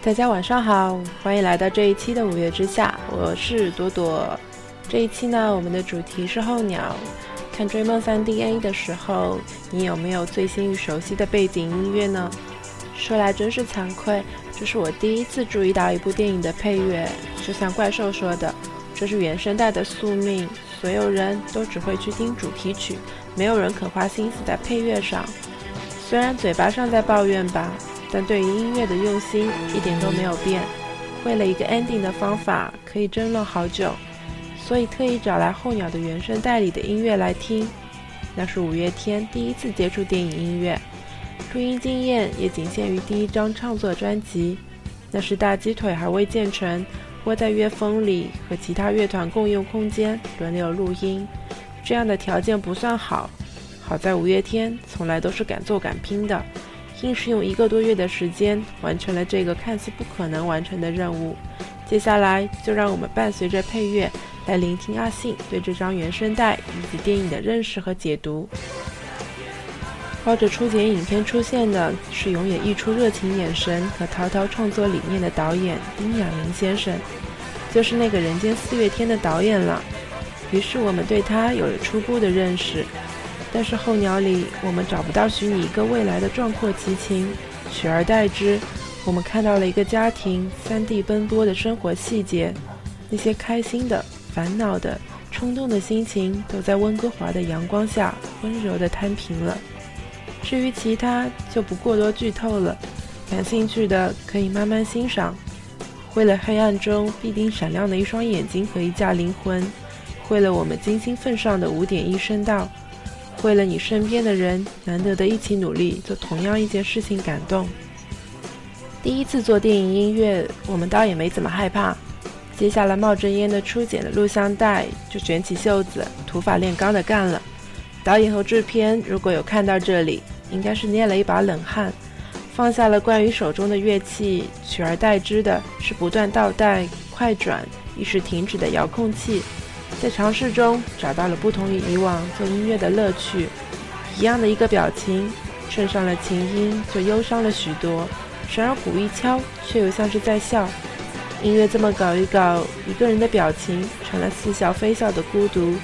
大家晚上好，欢迎来到这一期的五月之下，我是朵朵。这一期呢，我们的主题是候鸟。看《追梦三 DA》的时候，你有没有最新与熟悉的背景音乐呢？说来真是惭愧，这是我第一次注意到一部电影的配乐。就像怪兽说的，这是原声带的宿命。所有人都只会去听主题曲，没有人肯花心思在配乐上。虽然嘴巴上在抱怨吧。但对于音乐的用心一点都没有变，为了一个 ending 的方法可以争论好久，所以特意找来候鸟的原声带里的音乐来听。那是五月天第一次接触电影音乐，录音经验也仅限于第一张创作专辑。那是大鸡腿还未建成，窝在乐风里和其他乐团共用空间，轮流录音，这样的条件不算好。好在五月天从来都是敢做敢拼的。硬是用一个多月的时间完成了这个看似不可能完成的任务。接下来就让我们伴随着配乐来聆听阿信对这张原声带以及电影的认识和解读。抱着初剪影片出现的是永远溢出热情眼神和滔滔创作理念的导演丁亚明先生，就是那个人间四月天的导演了。于是我们对他有了初步的认识。但是候鸟里，我们找不到许你一个未来的壮阔激情，取而代之，我们看到了一个家庭三地奔波的生活细节，那些开心的、烦恼的、冲动的心情，都在温哥华的阳光下温柔地摊平了。至于其他，就不过多剧透了，感兴趣的可以慢慢欣赏。为了黑暗中必定闪亮的一双眼睛和一架灵魂，为了我们精心奉上的五点一声道。为了你身边的人，难得的一起努力做同样一件事情，感动。第一次做电影音乐，我们倒也没怎么害怕。接下来冒着烟的初剪的录像带，就卷起袖子，土法炼钢的干了。导演和制片如果有看到这里，应该是捏了一把冷汗，放下了关于手中的乐器，取而代之的是不断倒带、快转、一时停止的遥控器。在尝试中找到了不同于以往做音乐的乐趣，一样的一个表情，衬上了琴音就忧伤了许多。然而鼓一敲，却又像是在笑。音乐这么搞一搞，一个人的表情成了似笑非笑的孤独。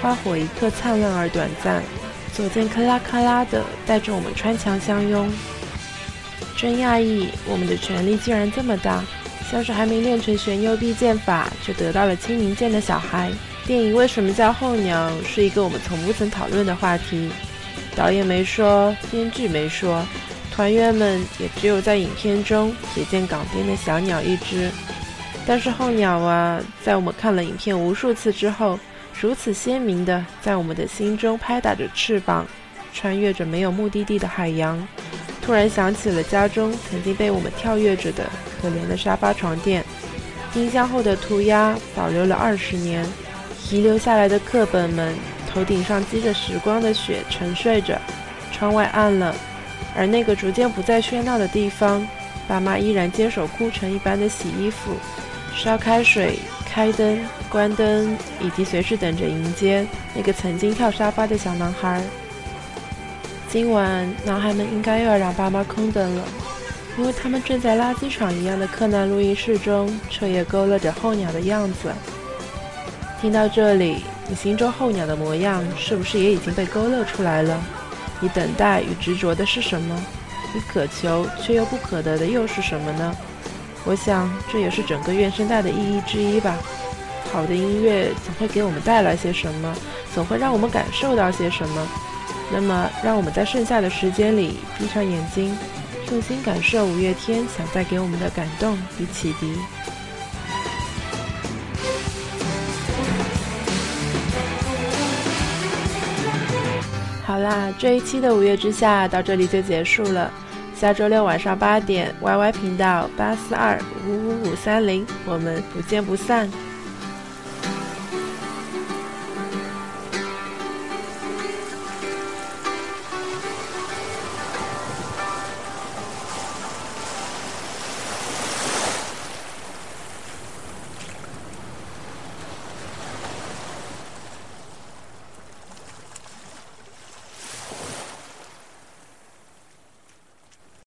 花火一刻灿烂而短暂，左键咔啦咔啦的带着我们穿墙相拥。真讶异，我们的权力竟然这么大，像是还没练成玄幽闭剑法就得到了清明剑的小孩。电影为什么叫候鸟，是一个我们从不曾讨论的话题。导演没说，编剧没说，团员们也只有在影片中瞥见港边的小鸟一只。但是候鸟啊，在我们看了影片无数次之后，如此鲜明的在我们的心中拍打着翅膀，穿越着没有目的地的海洋。突然想起了家中曾经被我们跳跃着的可怜的沙发床垫，冰箱后的涂鸦保留了二十年。遗留下来的课本们，头顶上积着时光的雪沉睡着，窗外暗了，而那个逐渐不再喧闹的地方，爸妈依然坚守孤城一般的洗衣服、烧开水、开灯、关灯，以及随时等着迎接那个曾经跳沙发的小男孩。今晚，男孩们应该又要让爸妈空等了，因为他们正在垃圾场一样的柯南录音室中彻夜勾勒着候鸟的样子。听到这里，你心中候鸟的模样是不是也已经被勾勒出来了？你等待与执着的是什么？你渴求却又不可得的又是什么呢？我想这也是整个怨声带的意义之一吧。好的音乐总会给我们带来些什么，总会让我们感受到些什么。那么，让我们在剩下的时间里闭上眼睛，用心感受五月天想带给我们的感动与启迪。好啦，这一期的五月之下到这里就结束了。下周六晚上八点，Y Y 频道八四二五五五三零，我们不见不散。